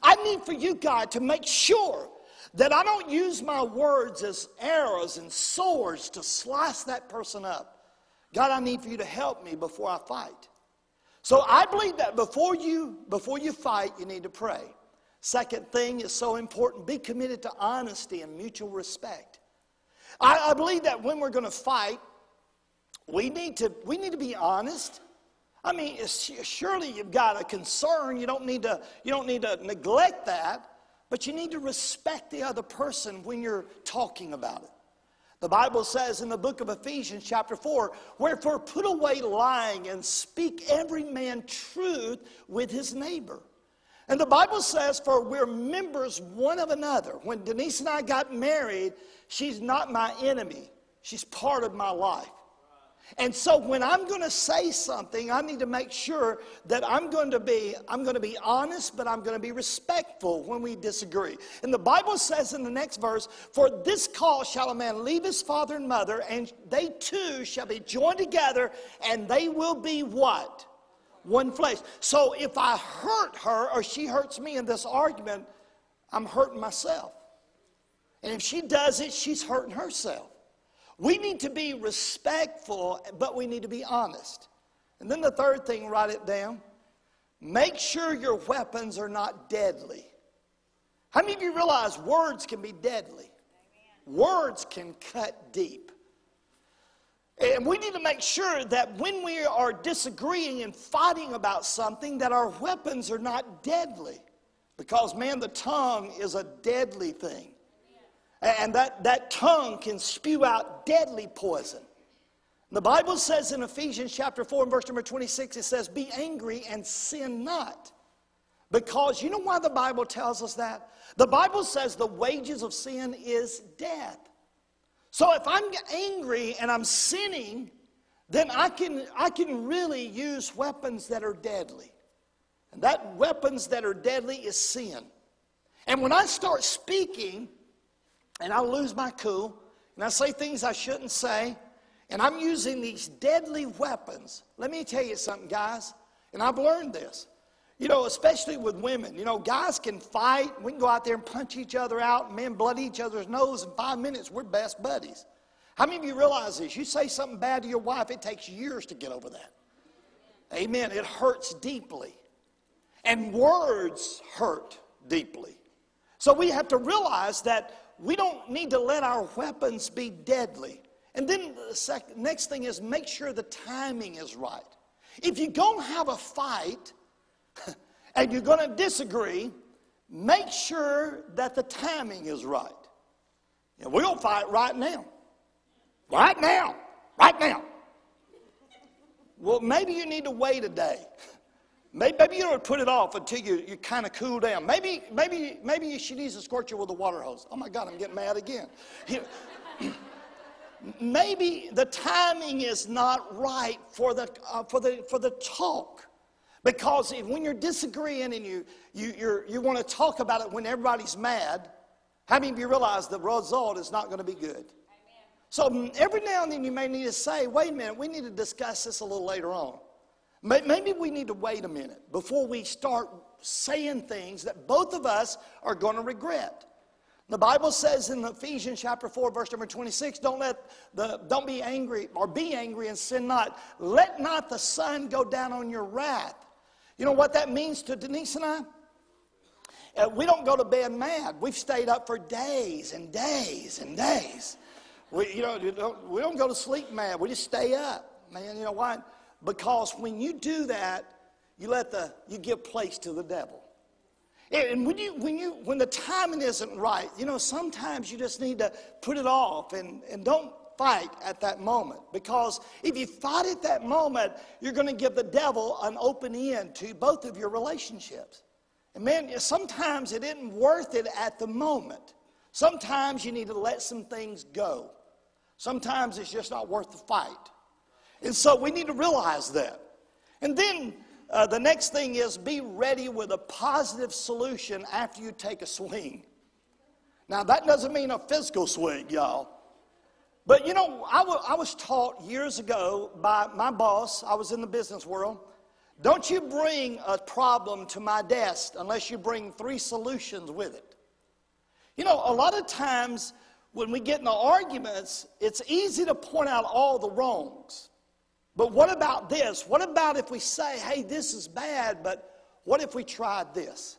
I need for you, God, to make sure that I don't use my words as arrows and swords to slice that person up. God, I need for you to help me before I fight. So I believe that before you before you fight, you need to pray. Second thing is so important: be committed to honesty and mutual respect. I, I believe that when we're going to fight, we need to we need to be honest. I mean, surely you've got a concern. You don't need to you don't need to neglect that, but you need to respect the other person when you're talking about it. The Bible says in the book of Ephesians, chapter 4, wherefore put away lying and speak every man truth with his neighbor. And the Bible says, for we're members one of another. When Denise and I got married, she's not my enemy, she's part of my life. And so when I'm going to say something, I need to make sure that I'm going to be I'm going to be honest, but I'm going to be respectful when we disagree. And the Bible says in the next verse, "For this cause shall a man leave his father and mother, and they two shall be joined together, and they will be what? One flesh." So if I hurt her or she hurts me in this argument, I'm hurting myself. And if she does it, she's hurting herself. We need to be respectful, but we need to be honest. And then the third thing, write it down. Make sure your weapons are not deadly. How many of you realize words can be deadly? Words can cut deep. And we need to make sure that when we are disagreeing and fighting about something, that our weapons are not deadly. Because, man, the tongue is a deadly thing. And that, that tongue can spew out deadly poison. The Bible says in Ephesians chapter 4 and verse number 26, it says, Be angry and sin not. Because you know why the Bible tells us that? The Bible says the wages of sin is death. So if I'm angry and I'm sinning, then I can, I can really use weapons that are deadly. And that weapons that are deadly is sin. And when I start speaking, and I lose my cool, and I say things I shouldn't say, and I'm using these deadly weapons. Let me tell you something, guys, and I've learned this. You know, especially with women. You know, guys can fight. We can go out there and punch each other out, men bloody each other's nose in five minutes. We're best buddies. How many of you realize this? You say something bad to your wife, it takes years to get over that. Amen. It hurts deeply. And words hurt deeply. So we have to realize that we don't need to let our weapons be deadly. And then the sec- next thing is make sure the timing is right. If you're going to have a fight [laughs] and you're going to disagree, make sure that the timing is right. And we'll fight right now. Right now. Right now. Well, maybe you need to wait a day. [laughs] Maybe, maybe you don't put it off until you, you kind of cool down. Maybe, maybe, maybe she needs to squirt you with a water hose. Oh my God, I'm getting mad again. [clears throat] maybe the timing is not right for the, uh, for the, for the talk. Because if, when you're disagreeing and you, you, you you want to talk about it when everybody's mad, how many of you realize the result is not going to be good? So mm, every now and then you may need to say, wait a minute, we need to discuss this a little later on. Maybe we need to wait a minute before we start saying things that both of us are going to regret. The Bible says in Ephesians chapter 4, verse number 26, don't let the don't be angry or be angry and sin not. Let not the sun go down on your wrath. You know what that means to Denise and I? Uh, we don't go to bed mad. We've stayed up for days and days and days. We, you know, we don't go to sleep mad. We just stay up, man. You know why? Because when you do that, you let the you give place to the devil. And when you when you when the timing isn't right, you know, sometimes you just need to put it off and, and don't fight at that moment. Because if you fight at that moment, you're going to give the devil an open end to both of your relationships. And man, sometimes it isn't worth it at the moment. Sometimes you need to let some things go. Sometimes it's just not worth the fight. And so we need to realize that. And then uh, the next thing is be ready with a positive solution after you take a swing. Now, that doesn't mean a physical swing, y'all. But you know, I, w- I was taught years ago by my boss, I was in the business world. Don't you bring a problem to my desk unless you bring three solutions with it. You know, a lot of times when we get into arguments, it's easy to point out all the wrongs. But what about this? What about if we say, hey, this is bad, but what if we tried this?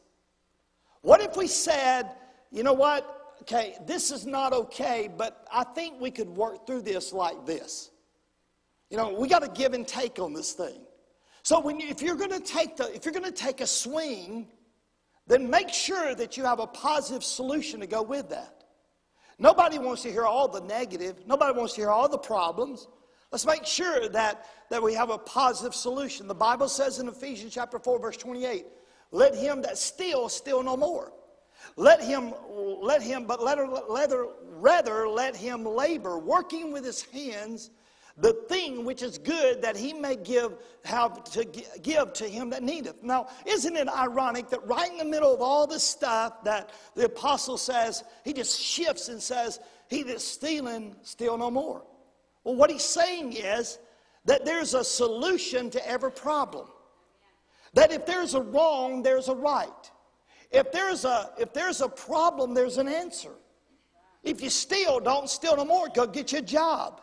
What if we said, you know what? Okay, this is not okay, but I think we could work through this like this. You know, we got to give and take on this thing. So when you, if you're going to take the if you're going to take a swing, then make sure that you have a positive solution to go with that. Nobody wants to hear all the negative. Nobody wants to hear all the problems. Let's make sure that, that we have a positive solution. The Bible says in Ephesians chapter 4, verse 28, let him that steals steal no more. Let him, let him, but let, let, rather let him labor, working with his hands the thing which is good that he may give have to give to him that needeth. Now, isn't it ironic that right in the middle of all this stuff that the apostle says, he just shifts and says, he that's stealing, steal no more. Well, what he's saying is that there's a solution to every problem. That if there's a wrong, there's a right. If there's a, if there's a problem, there's an answer. If you steal, don't steal no more. Go get your job.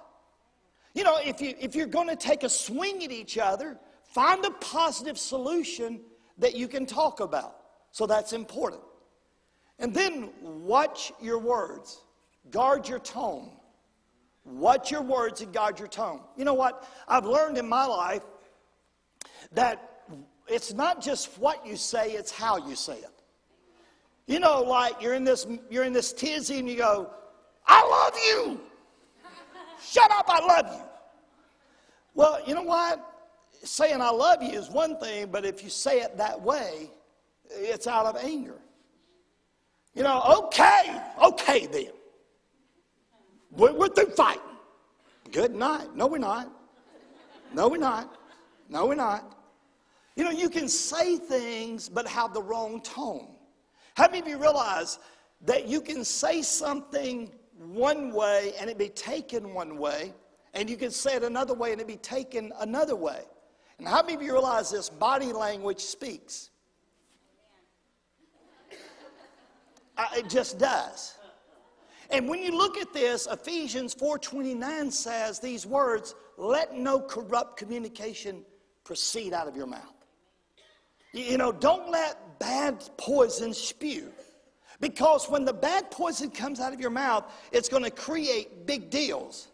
You know, if, you, if you're going to take a swing at each other, find a positive solution that you can talk about. So that's important. And then watch your words, guard your tone. Watch your words and guard your tone. You know what? I've learned in my life that it's not just what you say, it's how you say it. You know, like you're in this you're in this tizzy and you go, I love you. Shut up, I love you. Well, you know what? Saying I love you is one thing, but if you say it that way, it's out of anger. You know, okay, okay then. We're through fighting? Good night. No, we're not. No, we're not. No, we're not. You know, you can say things but have the wrong tone. How many of you realize that you can say something one way and it be taken one way, and you can say it another way and it be taken another way? And how many of you realize this body language speaks? I, it just does. And when you look at this, Ephesians 4:29 says these words, "Let no corrupt communication proceed out of your mouth." You know, don't let bad poison spew. Because when the bad poison comes out of your mouth, it's going to create big deals.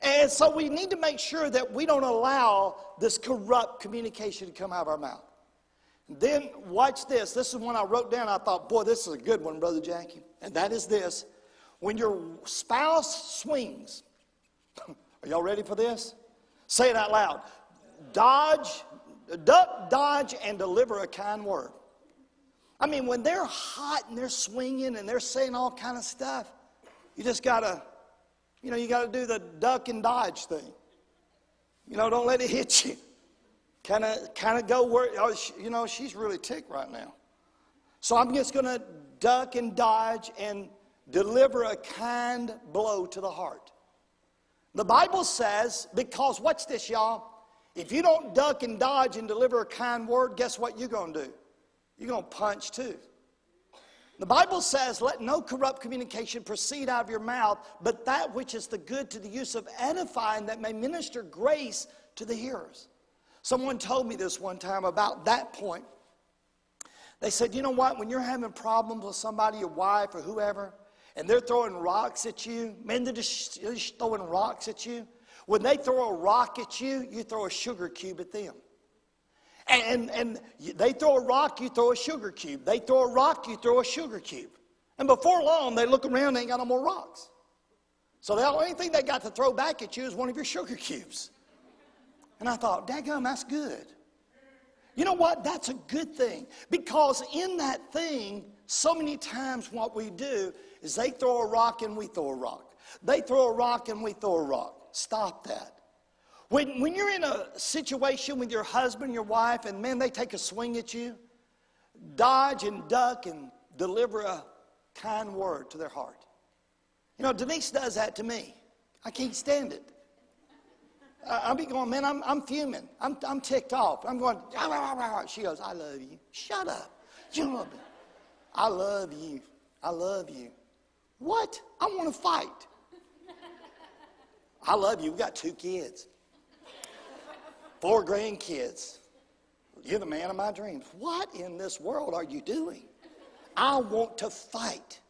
And so we need to make sure that we don't allow this corrupt communication to come out of our mouth. Then watch this. This is one I wrote down. I thought, boy, this is a good one, Brother Jackie. And that is this. When your spouse swings, [clears throat] are y'all ready for this? Say it out loud. Dodge, duck, dodge, and deliver a kind word. I mean, when they're hot and they're swinging and they're saying all kind of stuff, you just gotta, you know, you gotta do the duck and dodge thing. You know, don't let it [laughs] hit you. Kind of, kind of go where, oh, you know, she's really ticked right now. So I'm just gonna duck and dodge and deliver a kind blow to the heart. The Bible says, because watch this, y'all. If you don't duck and dodge and deliver a kind word, guess what you're gonna do? you're going to punch too. The Bible says, let no corrupt communication proceed out of your mouth, but that which is the good to the use of edifying that may minister grace to the hearers. Someone told me this one time about that point. They said, you know what, when you're having problems with somebody, your wife or whoever, and they're throwing rocks at you, men, they're just, they're just throwing rocks at you. When they throw a rock at you, you throw a sugar cube at them. And, and they throw a rock, you throw a sugar cube. They throw a rock, you throw a sugar cube. And before long, they look around, they ain't got no more rocks. So the only thing they got to throw back at you is one of your sugar cubes. And I thought, daggum, that's good. You know what? That's a good thing. Because in that thing, so many times what we do is they throw a rock and we throw a rock. They throw a rock and we throw a rock. Stop that. When, when you're in a situation with your husband, your wife, and man, they take a swing at you, dodge and duck and deliver a kind word to their heart. You know, Denise does that to me. I can't stand it. I'll be going, man, I'm, I'm fuming. I'm, I'm ticked off. I'm going, ah, ah, ah, she goes, I love you. Shut up. You love me. I love you. I love you. What? I want to fight. I love you. We got two kids four grandkids. You're the man of my dreams. What in this world are you doing? I want to fight,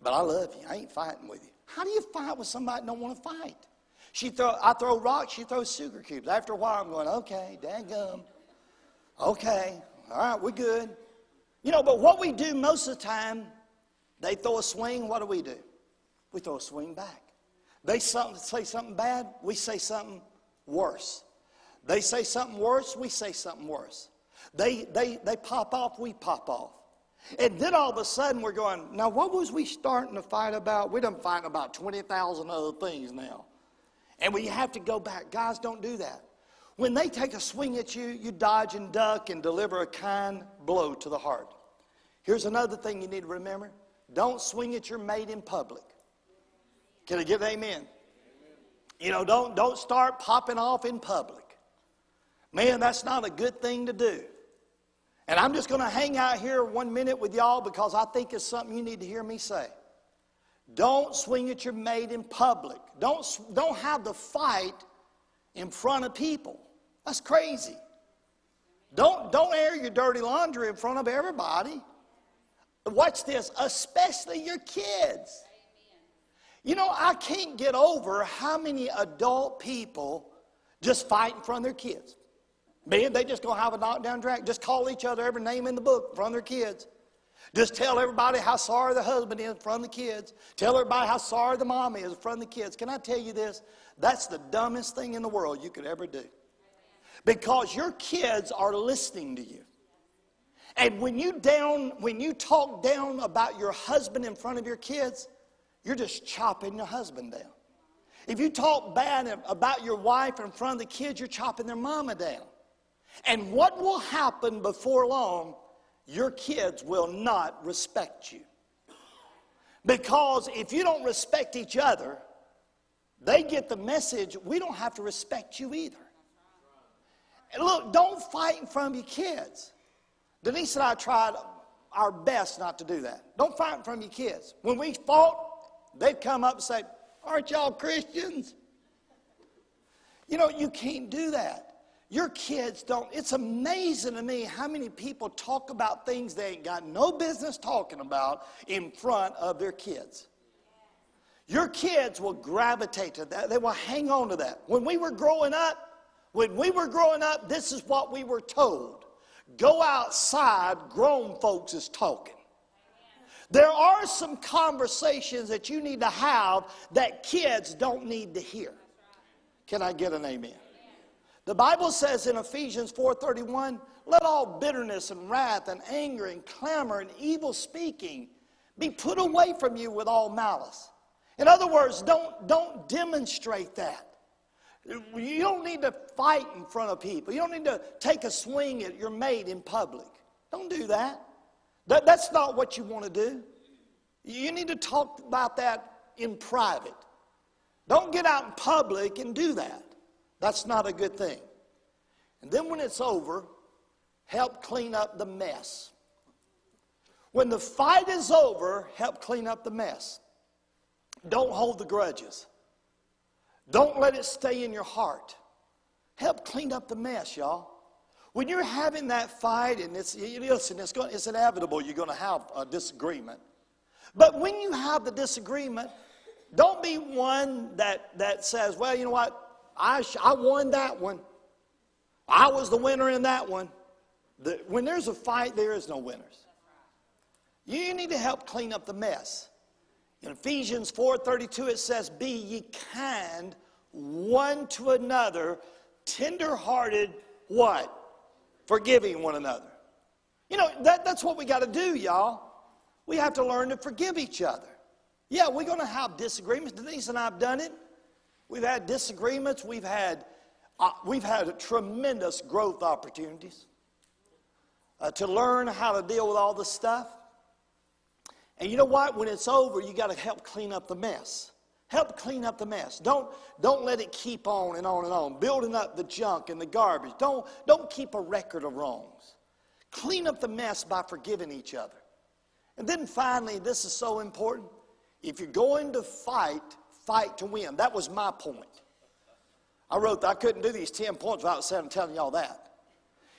but I love you. I ain't fighting with you. How do you fight with somebody that don't want to fight? She throw, I throw rocks, she throws sugar cubes. After a while, I'm going, okay, dang gum. Okay, all right, we're good. You know, but what we do most of the time, they throw a swing, what do we do? We throw a swing back. They say something bad, we say something worse. They say something worse, we say something worse. They, they, they pop off, we pop off. And then all of a sudden we're going, now what was we starting to fight about? We done fighting about 20,000 other things now. And we have to go back. Guys, don't do that. When they take a swing at you, you dodge and duck and deliver a kind blow to the heart. Here's another thing you need to remember. Don't swing at your mate in public. Can I an amen? amen? You know, don't, don't start popping off in public. Man, that's not a good thing to do. And I'm just going to hang out here one minute with y'all because I think it's something you need to hear me say. Don't swing at your mate in public. Don't, don't have the fight in front of people. That's crazy. Don't, don't air your dirty laundry in front of everybody. Watch this, especially your kids. You know, I can't get over how many adult people just fight in front of their kids. Man, they just gonna have a knockdown drag. Just call each other every name in the book in front of their kids. Just tell everybody how sorry the husband is in front of the kids. Tell everybody how sorry the mom is in front of the kids. Can I tell you this? That's the dumbest thing in the world you could ever do. Because your kids are listening to you. And when you down, when you talk down about your husband in front of your kids, you're just chopping your husband down. If you talk bad about your wife in front of the kids, you're chopping their mama down. And what will happen before long? Your kids will not respect you. Because if you don't respect each other, they get the message we don't have to respect you either. And look, don't fight in front of your kids. Denise and I tried our best not to do that. Don't fight in front of your kids. When we fought, they'd come up and say, Aren't y'all Christians? You know, you can't do that. Your kids don't. It's amazing to me how many people talk about things they ain't got no business talking about in front of their kids. Your kids will gravitate to that. They will hang on to that. When we were growing up, when we were growing up, this is what we were told. Go outside, grown folks is talking. There are some conversations that you need to have that kids don't need to hear. Can I get an amen? The Bible says in Ephesians 4:31, let all bitterness and wrath and anger and clamor and evil speaking be put away from you with all malice. In other words, don't, don't demonstrate that. You don't need to fight in front of people. You don't need to take a swing at your mate in public. Don't do that. that that's not what you want to do. You need to talk about that in private. Don't get out in public and do that. That's not a good thing. And then when it's over, help clean up the mess. When the fight is over, help clean up the mess. Don't hold the grudges. Don't let it stay in your heart. Help clean up the mess, y'all. When you're having that fight, and it's, listen, it's, going, it's inevitable you're going to have a disagreement. But when you have the disagreement, don't be one that, that says, well, you know what? I, I won that one. I was the winner in that one. The, when there's a fight, there is no winners. You need to help clean up the mess. In Ephesians 4:32 it says, "Be ye kind one to another, tender-hearted, what? Forgiving one another." You know, that, that's what we got to do, y'all. We have to learn to forgive each other. Yeah, we're going to have disagreements. Denise and I have done it. We've had disagreements. We've had, uh, we've had tremendous growth opportunities uh, to learn how to deal with all this stuff. And you know what? When it's over, you got to help clean up the mess. Help clean up the mess. Don't, don't let it keep on and on and on, building up the junk and the garbage. Don't, don't keep a record of wrongs. Clean up the mess by forgiving each other. And then finally, this is so important. If you're going to fight, fight to win. That was my point. I wrote that I couldn't do these 10 points without saying, telling y'all that.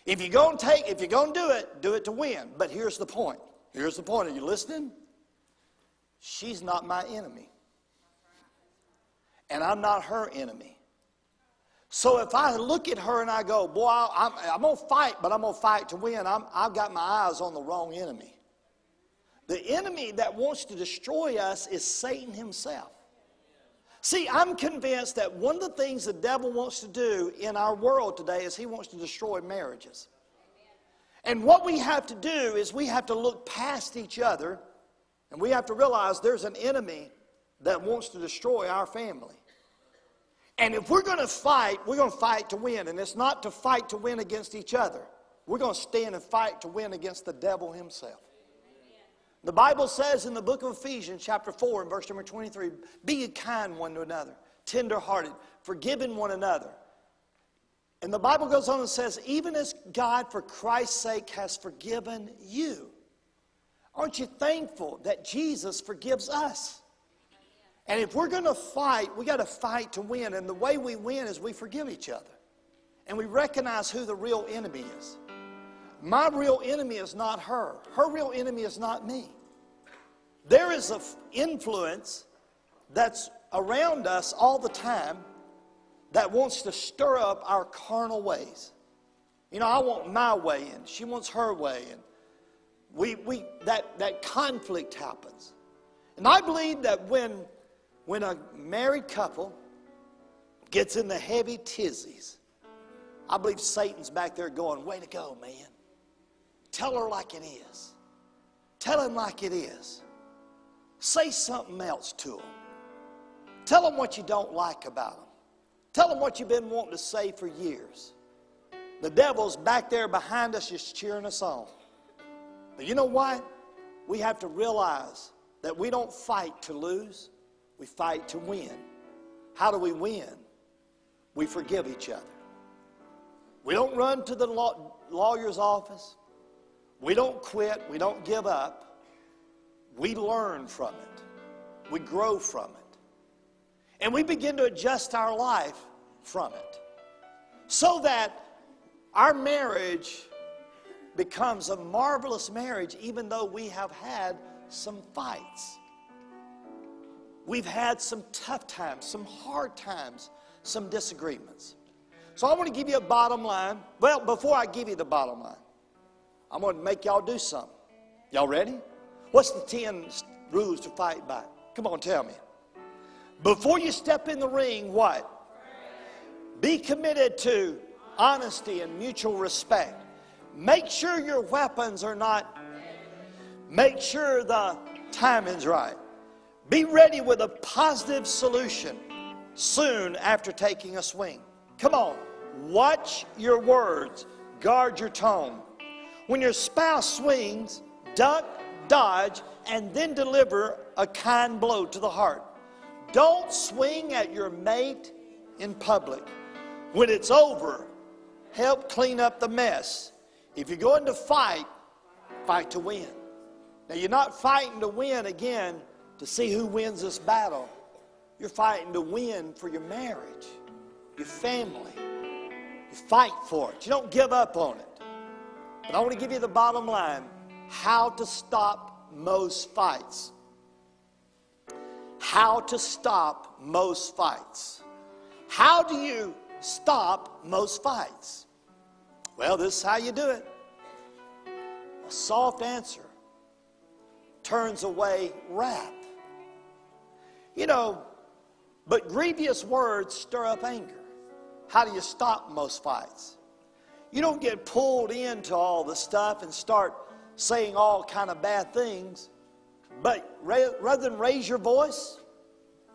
If you're going to take, if you're going to do it, do it to win. But here's the point. Here's the point. Are you listening? She's not my enemy. And I'm not her enemy. So if I look at her and I go, boy, I'm, I'm going to fight, but I'm going to fight to win, I'm, I've got my eyes on the wrong enemy. The enemy that wants to destroy us is Satan himself. See, I'm convinced that one of the things the devil wants to do in our world today is he wants to destroy marriages. And what we have to do is we have to look past each other and we have to realize there's an enemy that wants to destroy our family. And if we're going to fight, we're going to fight to win. And it's not to fight to win against each other. We're going to stand and fight to win against the devil himself. The Bible says in the book of Ephesians, chapter 4, and verse number 23 Be kind one to another, tenderhearted, forgiving one another. And the Bible goes on and says, Even as God, for Christ's sake, has forgiven you. Aren't you thankful that Jesus forgives us? And if we're going to fight, we got to fight to win. And the way we win is we forgive each other. And we recognize who the real enemy is. My real enemy is not her. Her real enemy is not me. There is an influence that's around us all the time that wants to stir up our carnal ways. You know, I want my way, and she wants her way, and we, we, that, that conflict happens. And I believe that when, when a married couple gets in the heavy tizzies, I believe Satan's back there going, Way to go, man. Tell her like it is. Tell him like it is. Say something else to him. Tell him what you don't like about him. Tell him what you've been wanting to say for years. The devil's back there behind us just cheering us on. But you know what? We have to realize that we don't fight to lose, we fight to win. How do we win? We forgive each other. We don't run to the law, lawyer's office. We don't quit, we don't give up. We learn from it, we grow from it. And we begin to adjust our life from it so that our marriage becomes a marvelous marriage, even though we have had some fights. We've had some tough times, some hard times, some disagreements. So I want to give you a bottom line. Well, before I give you the bottom line, I'm going to make y'all do something. Y'all ready? What's the 10 rules to fight by? Come on, tell me. Before you step in the ring, what? Be committed to honesty and mutual respect. Make sure your weapons are not, make sure the timing's right. Be ready with a positive solution soon after taking a swing. Come on, watch your words, guard your tone. When your spouse swings, duck, dodge, and then deliver a kind blow to the heart. Don't swing at your mate in public. When it's over, help clean up the mess. If you're going to fight, fight to win. Now, you're not fighting to win again to see who wins this battle. You're fighting to win for your marriage, your family. You fight for it. You don't give up on it. But I want to give you the bottom line how to stop most fights. How to stop most fights. How do you stop most fights? Well, this is how you do it. A soft answer turns away wrath. You know, but grievous words stir up anger. How do you stop most fights? You don't get pulled into all the stuff and start saying all kind of bad things, but rather than raise your voice,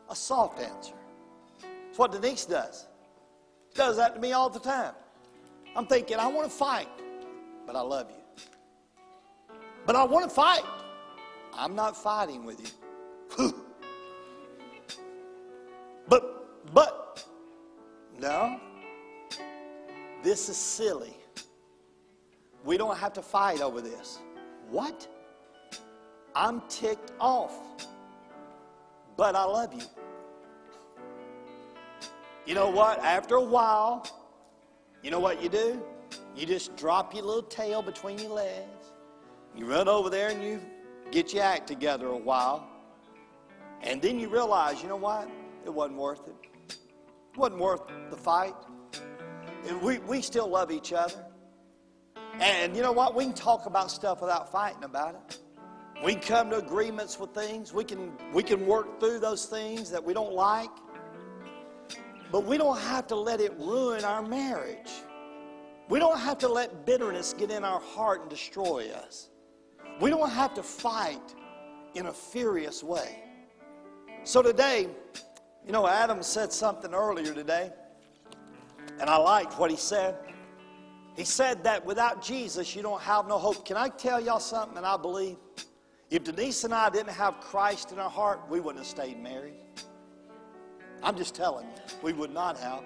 a soft answer. It's what Denise does. She does that to me all the time. I'm thinking, I want to fight, but I love you. But I want to fight. I'm not fighting with you. [laughs] but, but, no. This is silly. We don't have to fight over this. What? I'm ticked off, but I love you. You know what? After a while, you know what you do? You just drop your little tail between your legs. You run over there and you get your act together a while. And then you realize, you know what? It wasn't worth it. It wasn't worth the fight. And We, we still love each other. And you know what? We can talk about stuff without fighting about it. We can come to agreements with things. We can, we can work through those things that we don't like. But we don't have to let it ruin our marriage. We don't have to let bitterness get in our heart and destroy us. We don't have to fight in a furious way. So today, you know, Adam said something earlier today, and I liked what he said. He said that without Jesus, you don't have no hope. Can I tell y'all something that I believe? If Denise and I didn't have Christ in our heart, we wouldn't have stayed married. I'm just telling you, we would not have.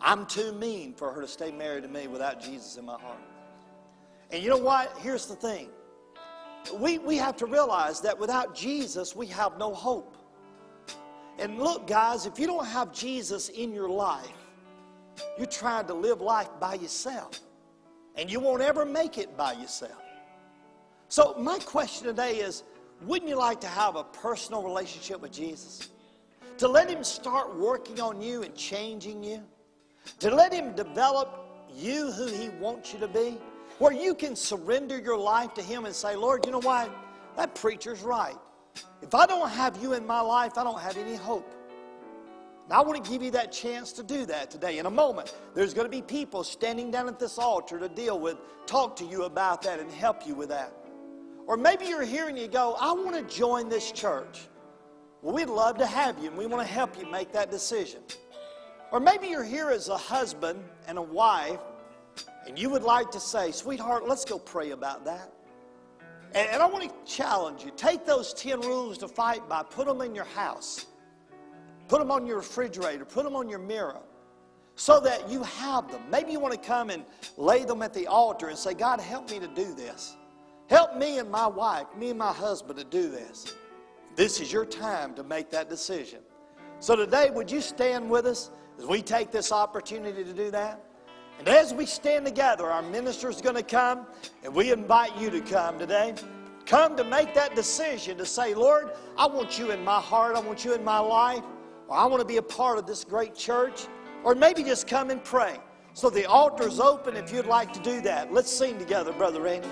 I'm too mean for her to stay married to me without Jesus in my heart. And you know what? Here's the thing. We, we have to realize that without Jesus, we have no hope. And look, guys, if you don't have Jesus in your life, you're trying to live life by yourself. And you won't ever make it by yourself. So, my question today is wouldn't you like to have a personal relationship with Jesus? To let Him start working on you and changing you, to let Him develop you who He wants you to be, where you can surrender your life to Him and say, Lord, you know what? That preacher's right. If I don't have you in my life, I don't have any hope. Now, I want to give you that chance to do that today. In a moment, there's going to be people standing down at this altar to deal with, talk to you about that, and help you with that. Or maybe you're here and you go, I want to join this church. Well, we'd love to have you and we want to help you make that decision. Or maybe you're here as a husband and a wife and you would like to say, sweetheart, let's go pray about that. And, and I want to challenge you take those 10 rules to fight by, put them in your house, put them on your refrigerator, put them on your mirror so that you have them. Maybe you want to come and lay them at the altar and say, God, help me to do this. Help me and my wife, me and my husband to do this. This is your time to make that decision. So today, would you stand with us as we take this opportunity to do that? And as we stand together, our minister is going to come, and we invite you to come today. Come to make that decision to say, Lord, I want you in my heart, I want you in my life, or I want to be a part of this great church, or maybe just come and pray. So the altar's open if you'd like to do that. Let's sing together, Brother Randy.